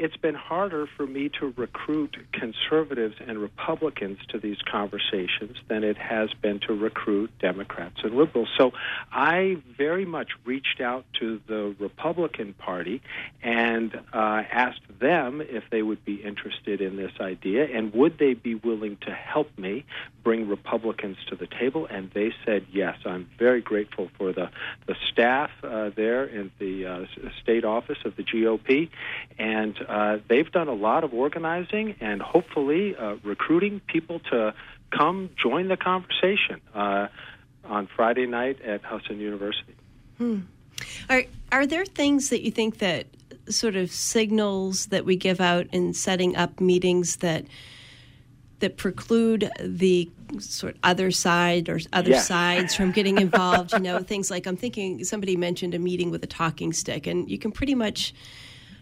it's been harder for me to recruit conservatives and Republicans to these conversations than it has been to recruit Democrats and liberals. So I very much reached out to the Republican Party and uh, asked them if they would be interested in this idea and would they be willing to help me bring Republicans to the table. And they said yes. I'm very grateful for the, the staff uh, there in the uh, state office of the GOP. And uh, they've done a lot of organizing and hopefully uh, recruiting people to come join the conversation uh, on Friday night at Husson University. Hmm. Are are there things that you think that sort of signals that we give out in setting up meetings that that preclude the sort of other side or other Yes. sides from getting involved. you know, things like I'm thinking somebody mentioned a meeting with a talking stick, and you can pretty much,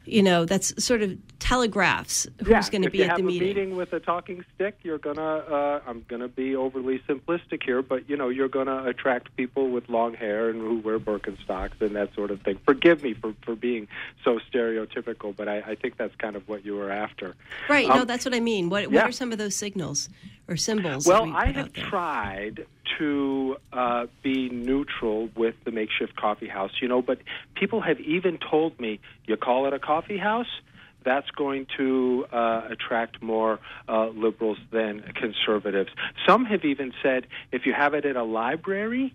you know, that's sort of telegraphs who's yeah, going to be at the meeting. meeting with a talking stick, you're gonna. Uh, I'm gonna be overly simplistic here, but you know, you're gonna attract people with long hair and who wear Birkenstocks and that sort of thing. Forgive me for for being so stereotypical, but I, I think that's kind of what you were after. Right. Um, no, that's what I mean. What, yeah. what are some of those signals or symbols? Well, we I have tried to uh, be neutral with the makeshift coffee house, you know, but people have even told me, you call it a coffee house, that's going to uh, attract more uh, liberals than conservatives. Some have even said if you have it at a library,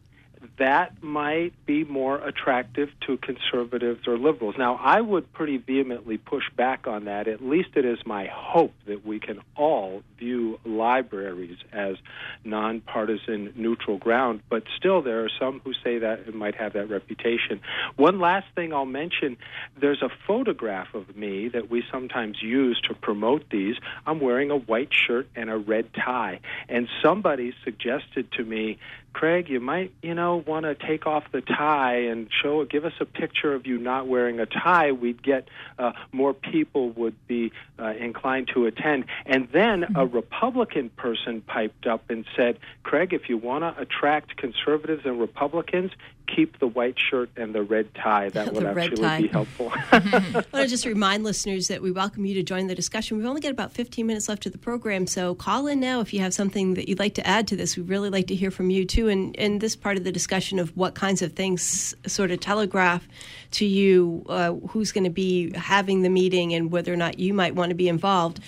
that might be more attractive to conservatives or liberals. Now, I would pretty vehemently push back on that. At least it is my hope that we can all view libraries as nonpartisan, neutral ground. But still, there are some who say that it might have that reputation. One last thing I'll mention there's a photograph of me that we sometimes use to promote these. I'm wearing a white shirt and a red tie. And somebody suggested to me, Craig, you might, you know, want to take off the tie and show, give us a picture of you not wearing a tie. We'd get uh, more people would be uh, inclined to attend. And then a Republican person piped up and said, Craig, if you want to attract conservatives and Republicans, keep the white shirt and the red tie. That would actually tie. be helpful. I want to just remind listeners that we welcome you to join the discussion. We've only got about 15 minutes left of the program, so call in now if you have something that you'd like to add to this. We'd really like to hear from you, too, and, and this part of the discussion of what kinds of things sort of telegraph to you uh, who's going to be having the meeting and whether or not you might want to be involved.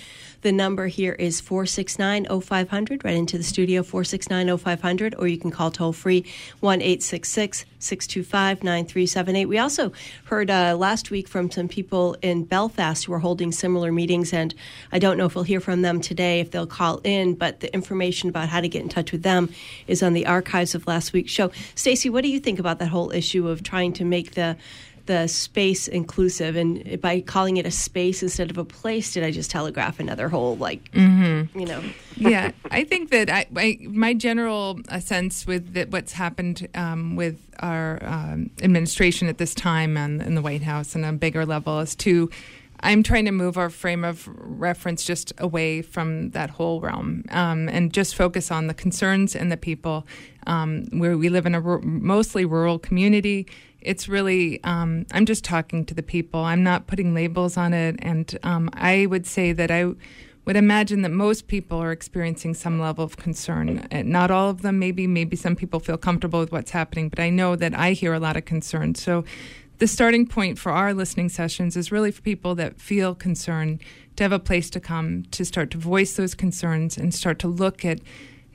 The number here is 469 0500, right into the studio, 469 0500, or you can call toll free 1 866 625 9378. We also heard uh, last week from some people in Belfast who are holding similar meetings, and I don't know if we'll hear from them today, if they'll call in, but the information about how to get in touch with them is on the archives of last week's show. Stacy, what do you think about that whole issue of trying to make the the space inclusive and by calling it a space instead of a place did i just telegraph another whole like Mm-hmm. you know yeah, I think that I, I my general uh, sense with that what's happened um, with our um, administration at this time and in the White House and a bigger level is to. I'm trying to move our frame of reference just away from that whole realm um, and just focus on the concerns and the people. Um, where we live in a mostly rural community, it's really um, I'm just talking to the people. I'm not putting labels on it, and um, I would say that I would imagine that most people are experiencing some level of concern. Uh, Not all of them, maybe. Maybe some people feel comfortable with what's happening, but I know that I hear a lot of concern. So, the starting point for our listening sessions is really for people that feel concerned to have a place to come to start to voice those concerns and start to look at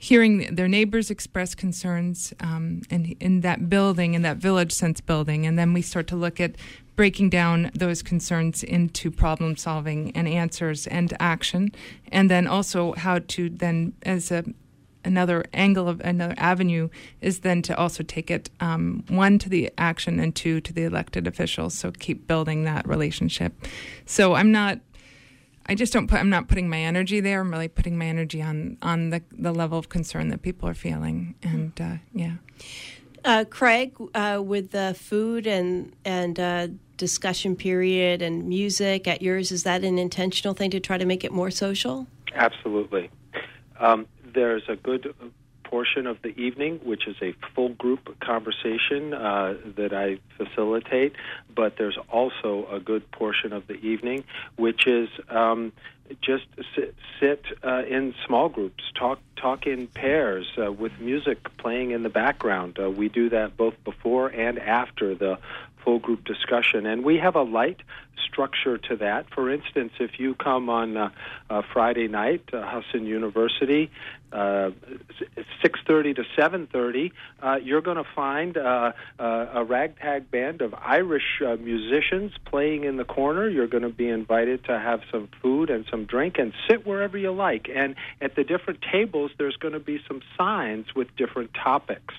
hearing their neighbors express concerns um, in, in that building, in that village sense building. And then we start to look at breaking down those concerns into problem solving and answers and action. And then also how to then, as a another angle of another avenue is then to also take it um, one to the action and two to the elected officials so keep building that relationship so i'm not i just don't put i'm not putting my energy there. I'm really putting my energy on on the, the level of concern that people are feeling. And uh, yeah. Uh, craig uh, with the food and and uh, discussion period and music at yours is that an intentional thing to try to make it more social? Absolutely. Um, there's a good portion of the evening, which is a full group conversation uh, that I facilitate, but there's also a good portion of the evening, which is um, just sit, sit uh, in small groups, talk talk in pairs uh, with music playing in the background. Uh, we do that both before and after the full group discussion, and we have a light structure to that. For instance, if you come on uh, uh, Friday night, uh, Husson University, uh, 6:30 to 7:30, uh, you're going to find uh, uh, a ragtag band of Irish uh, musicians playing in the corner. You're going to be invited to have some food and some drink and sit wherever you like. And at the different tables, there's going to be some signs with different topics.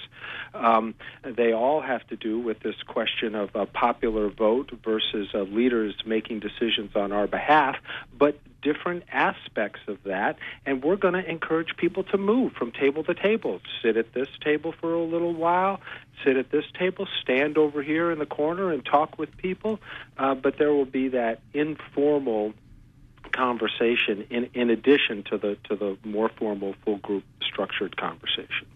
Um, they all have to do with this question of a popular vote versus a leaders making decisions on our behalf, but different aspects of that. And we're going to encourage people to move from table to table. Sit at this table for a little while, sit at this table, stand over here in the corner and talk with people. Uh, but there will be that informal conversation in, in addition to the to the more formal full group structured conversation.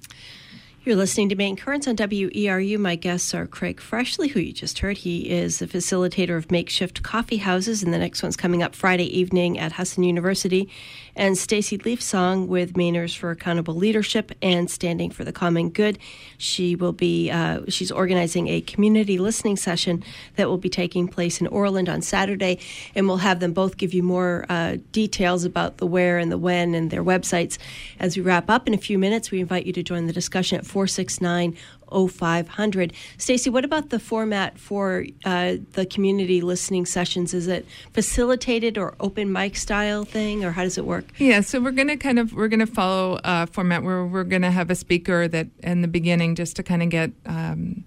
You're listening to Maine Currents on WERU. My guests are Craig Freshley, who you just heard. He is the facilitator of makeshift coffee houses, and the next one's coming up Friday evening at Husson University. And Stacy Leafsong with Mainers for Accountable Leadership and Standing for the Common Good. She will be uh, she's organizing a community listening session that will be taking place in Orland on Saturday, and we'll have them both give you more uh, details about the where and the when and their websites as we wrap up in a few minutes. We invite you to join the discussion at 469 0500. Stacy, what about the format for uh, the community listening sessions? Is it facilitated or open mic style thing, or how does it work? Yeah, so we're going to kind of we're going to follow a format where we're going to have a speaker that in the beginning just to kind of get. Um,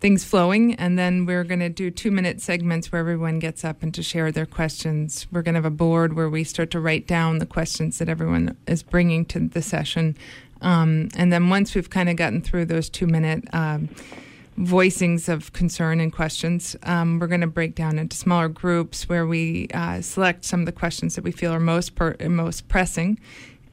things flowing, and then we're going to do two minute segments where everyone gets up and to share their questions. We're going to have a board where we start to write down the questions that everyone is bringing to the session. Um, and then once we've kind of gotten through those two minute um, voicings of concern and questions, um, we're going to break down into smaller groups where we uh, select some of the questions that we feel are most per- most pressing,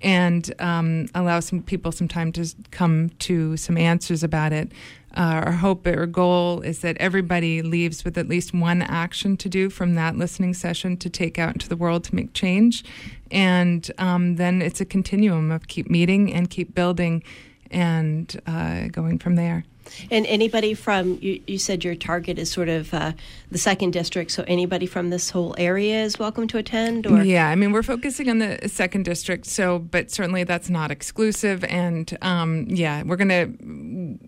and um, allow some people some time to come to some answers about it. Uh, our hope or goal is that everybody leaves with at least one action to do from that listening session to take out into the world to make change. And um, then it's a continuum of keep meeting and keep building and uh, going from there. And anybody from you, you said your target is sort of uh, the second district, so anybody from this whole area is welcome to attend. Or yeah, I mean we're focusing on the second district, so but certainly that's not exclusive. And um, yeah, we're gonna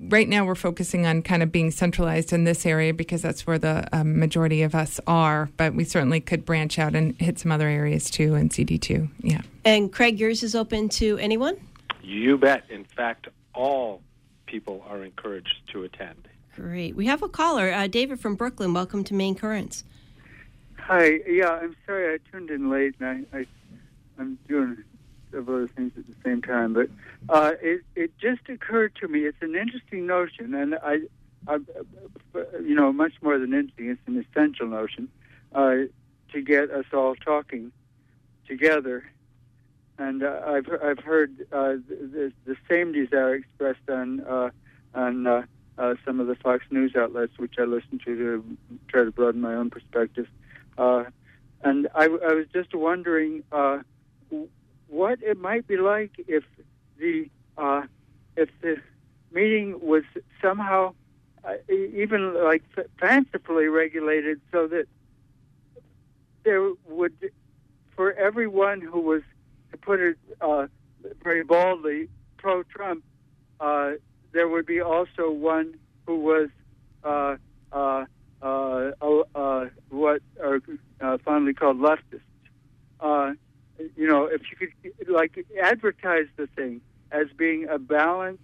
right now we're focusing on kind of being centralized in this area because that's where the um, majority of us are. But we certainly could branch out and hit some other areas too in CD two. Yeah. And Craig, yours is open to anyone. You bet. In fact, all people are encouraged to attend. Great. We have a caller, uh, David from Brooklyn. Welcome to Maine Currents. Hi. Yeah, I'm sorry I tuned in late, and I, I I'm doing several other things at the same time. But uh, it it just occurred to me. It's an interesting notion, and I, I you know, much more than interesting. It's an essential notion uh, to get us all talking together and uh, I've I've heard uh, the, the same desire expressed on uh, on uh, uh, some of the Fox News outlets, which I listen to to try to broaden my own perspective. Uh, and I, I was just wondering uh, what it might be like if the uh, if the meeting was somehow uh, even like fancifully regulated, so that there would for everyone who was to put it uh, very boldly, pro Trump, uh, there would be also one who was uh, uh, uh, uh what are uh, fondly called leftists. you know, if you could like advertise the thing as being a balanced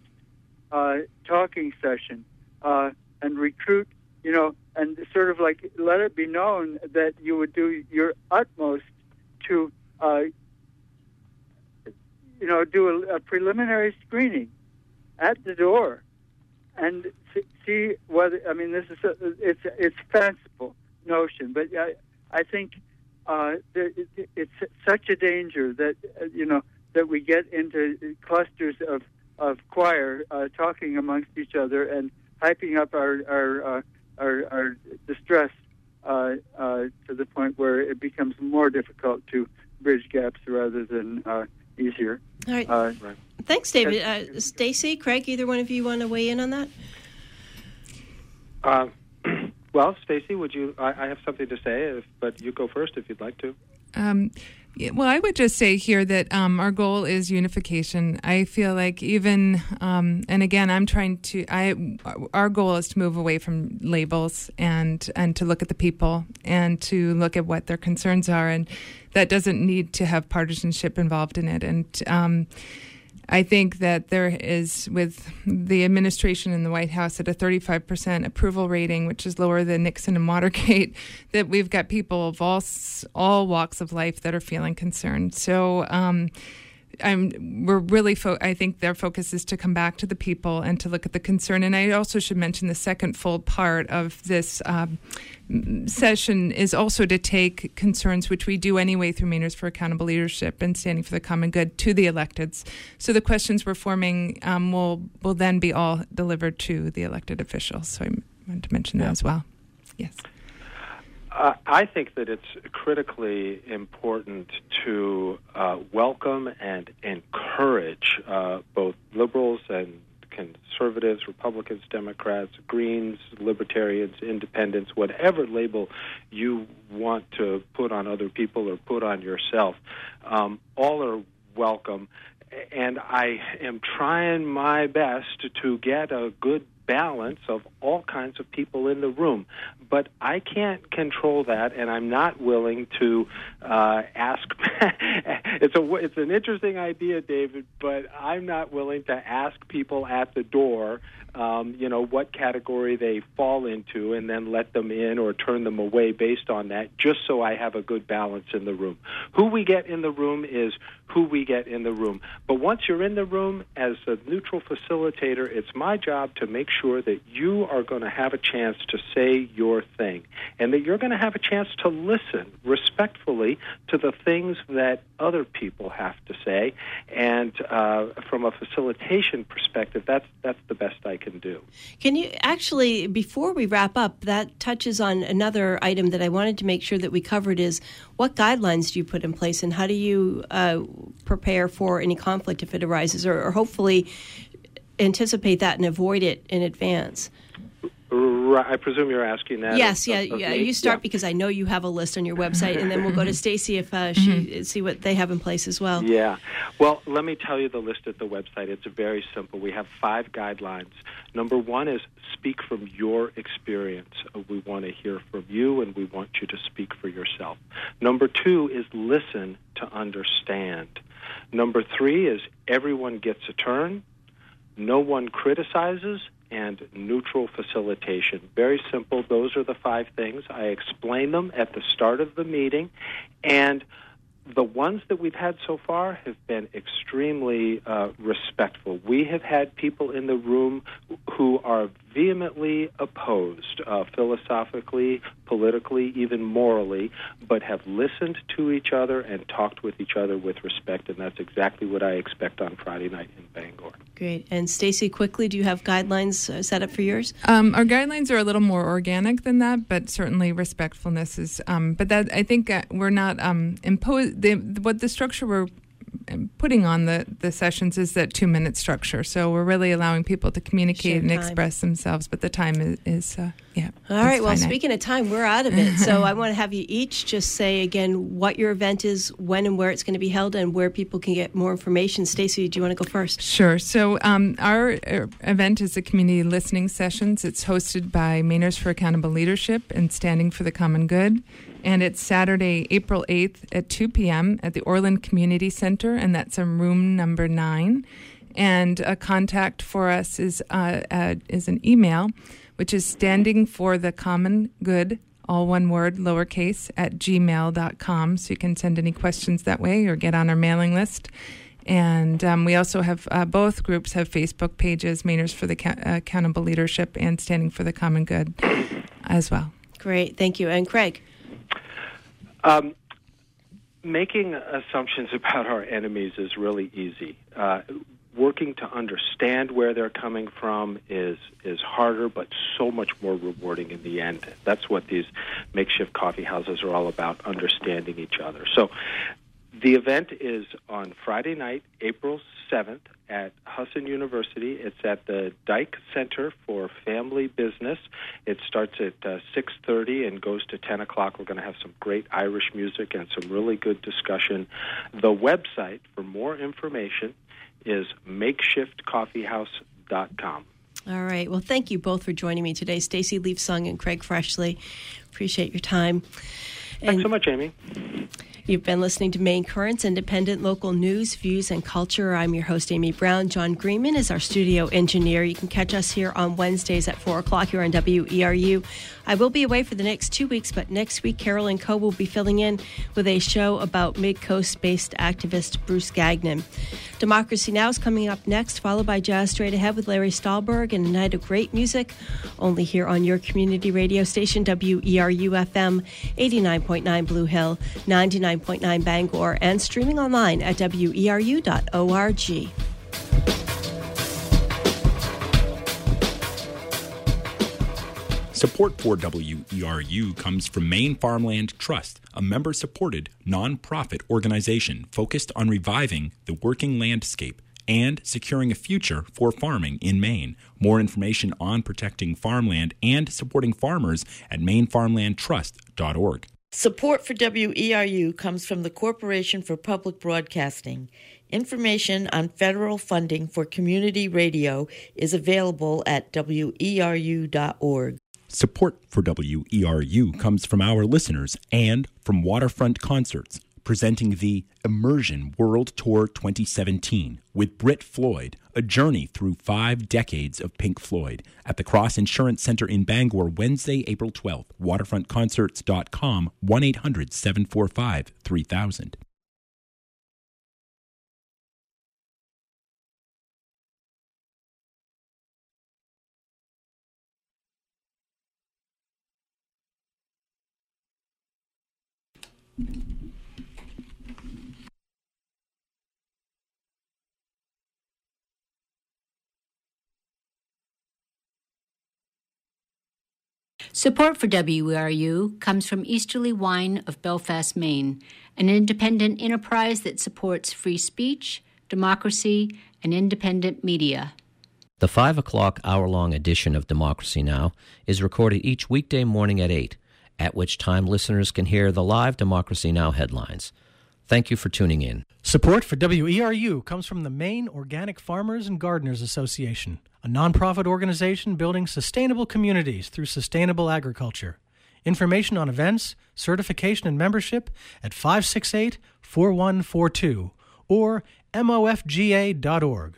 talking session and recruit, you know, and sort of like let it be known that you would do your utmost to you know, do a, a preliminary screening at the door and see whether. I mean, this is a, it's it's fanciful notion, but I I think uh, it's such a danger that uh, you know that we get into clusters of of choir uh, talking amongst each other and hyping up our our uh, our, our distress uh, uh, to the point where it becomes more difficult to bridge gaps rather than uh, easier. All right. Uh, Thanks, David. Uh, Stacy, Craig, either one of you want to weigh in on that? Uh, well, Stacy, would you? I, I, have something to say, if, but you go first if you'd like to. Um, well, I would just say here that um, our goal is unification. I feel like even, um, and again, I'm trying to. I our goal is to move away from labels and and to look at the people and to look at what their concerns are, and that doesn't need to have partisanship involved in it. And um, I think that there is, with the administration in the White House at a 35% approval rating, which is lower than Nixon and Watergate, that we've got people of all all walks of life that are feeling concerned. So. Um, I'm, we're really, fo- I think their focus is to come back to the people and to look at the concern. And I also should mention the second full part of this um, session is also to take concerns, which we do anyway through Mainers for Accountable Leadership and Standing for the Common Good, to the electeds. So the questions we're forming um, will will then be all delivered to the elected officials. So I wanted to mention that as well. Yes. Uh, I think that it's critically important to uh, welcome and encourage uh, both liberals and conservatives, Republicans, Democrats, Greens, Libertarians, Independents, whatever label you want to put on other people or put on yourself. Um, all are welcome. And I am trying my best to get a good balance of all kinds of people in the room. But I can't control that, and I'm not willing to uh, ask. it's a it's an interesting idea, David, but I'm not willing to ask people at the door um, you know, what category they fall into and then let them in or turn them away based on that, just so I have a good balance in the room. Who we get in the room is who we get in the room. But once you're in the room as a neutral facilitator, it's my job to make sure that you are going to have a chance to say your thing and that you're going to have a chance to listen respectfully to the things that other people have to say. And uh, from a facilitation perspective, that's that's the best I can do. Can you actually, before we wrap up, that touches on another item that I wanted to make sure that we covered is what guidelines do you put in place and how do you uh, prepare for any conflict if it arises, or, or hopefully anticipate that and avoid it in advance? I presume you're asking that. Yes, of, yeah, of yeah. You start yeah. because I know you have a list on your website, and then we'll go to Stacy if uh, she mm-hmm. see what they have in place as well. Yeah. Well, let me tell you the list at the website. It's very simple. We have five guidelines. Number one is speak from your experience. Uh, we want to hear from you, and we want you to speak for yourself. Number two is listen to understand. Number three is everyone gets a turn. No one criticizes and neutral facilitation. Very simple. Those are the five things. I explain them at the start of the meeting, and the ones that we've had so far have been extremely uh, respectful. We have had people in the room who are vehemently opposed, uh, philosophically, politically, even morally, but have listened to each other and talked with each other with respect, and that's exactly what I expect on Friday night in Bangor. Great. And Stacy, quickly, do you have guidelines uh, set up for yours? Um, our guidelines are a little more organic than that, but certainly respectfulness is. Um, but that I think uh, we're not um, imposed. What the structure we're putting on the, the sessions is that two minute structure. So we're really allowing people to communicate and express themselves, but the time is, is uh, yeah. All right. Well, speaking of time, we're out of it. so I want to have you each just say again what your event is, when and where it's going to be held, and where people can get more information. Stacy, do you want to go first? Sure. So um, our uh, event is the community listening sessions. It's hosted by Mainers for Accountable Leadership and Standing for the Common Good and it's Saturday, April 8th at 2 p.m. at the Orland Community Center, and that's in room number nine. And a contact for us is uh, uh, is an email, which is standing for the common good, all one word, lowercase, at gmail.com. So you can send any questions that way or get on our mailing list. And um, we also have uh, both groups have Facebook pages, Mainers for the Ca- Accountable Leadership and Standing for the Common Good as well. Great, thank you. And Craig. Um, making assumptions about our enemies is really easy. Uh, working to understand where they're coming from is is harder, but so much more rewarding in the end. That's what these makeshift coffee houses are all about: understanding each other. So, the event is on Friday night, April 7th at Husson University. It's at the Dyke Center for Family Business. It starts at uh, 6:30 and goes to 10 o'clock. We're going to have some great Irish music and some really good discussion. The website for more information is makeshiftcoffeehouse.com. All right. Well, thank you both for joining me today, Stacy Leafsong and Craig Freshley. Appreciate your time. Thanks and so much, Amy. You've been listening to Maine Currents, independent local news, views, and culture. I'm your host, Amy Brown. John Greenman is our studio engineer. You can catch us here on Wednesdays at 4 o'clock here on WERU. I will be away for the next two weeks, but next week, Carolyn Coe will be filling in with a show about Mid Coast based activist Bruce Gagnon. Democracy Now! is coming up next, followed by Jazz Straight Ahead with Larry Stahlberg and a night of great music, only here on your community radio station, WERU FM 89.9 Blue Hill, 99. 99.9 Bangor and streaming online at weru.org. Support for WERU comes from Maine Farmland Trust, a member supported nonprofit organization focused on reviving the working landscape and securing a future for farming in Maine. More information on protecting farmland and supporting farmers at mainefarmlandtrust.org. Support for WERU comes from the Corporation for Public Broadcasting. Information on federal funding for community radio is available at weru.org. Support for WERU comes from our listeners and from Waterfront Concerts, presenting the Immersion World Tour 2017 with Brit Floyd, a journey through five decades of Pink Floyd at the Cross Insurance Center in Bangor, Wednesday, April 12th. WaterfrontConcerts.com, 1 800 745 3000. Support for WERU comes from Easterly Wine of Belfast, Maine, an independent enterprise that supports free speech, democracy, and independent media. The 5 o'clock hour long edition of Democracy Now! is recorded each weekday morning at 8, at which time listeners can hear the live Democracy Now! headlines. Thank you for tuning in. Support for WERU comes from the Maine Organic Farmers and Gardeners Association, a nonprofit organization building sustainable communities through sustainable agriculture. Information on events, certification, and membership at 568 4142 or mofga.org.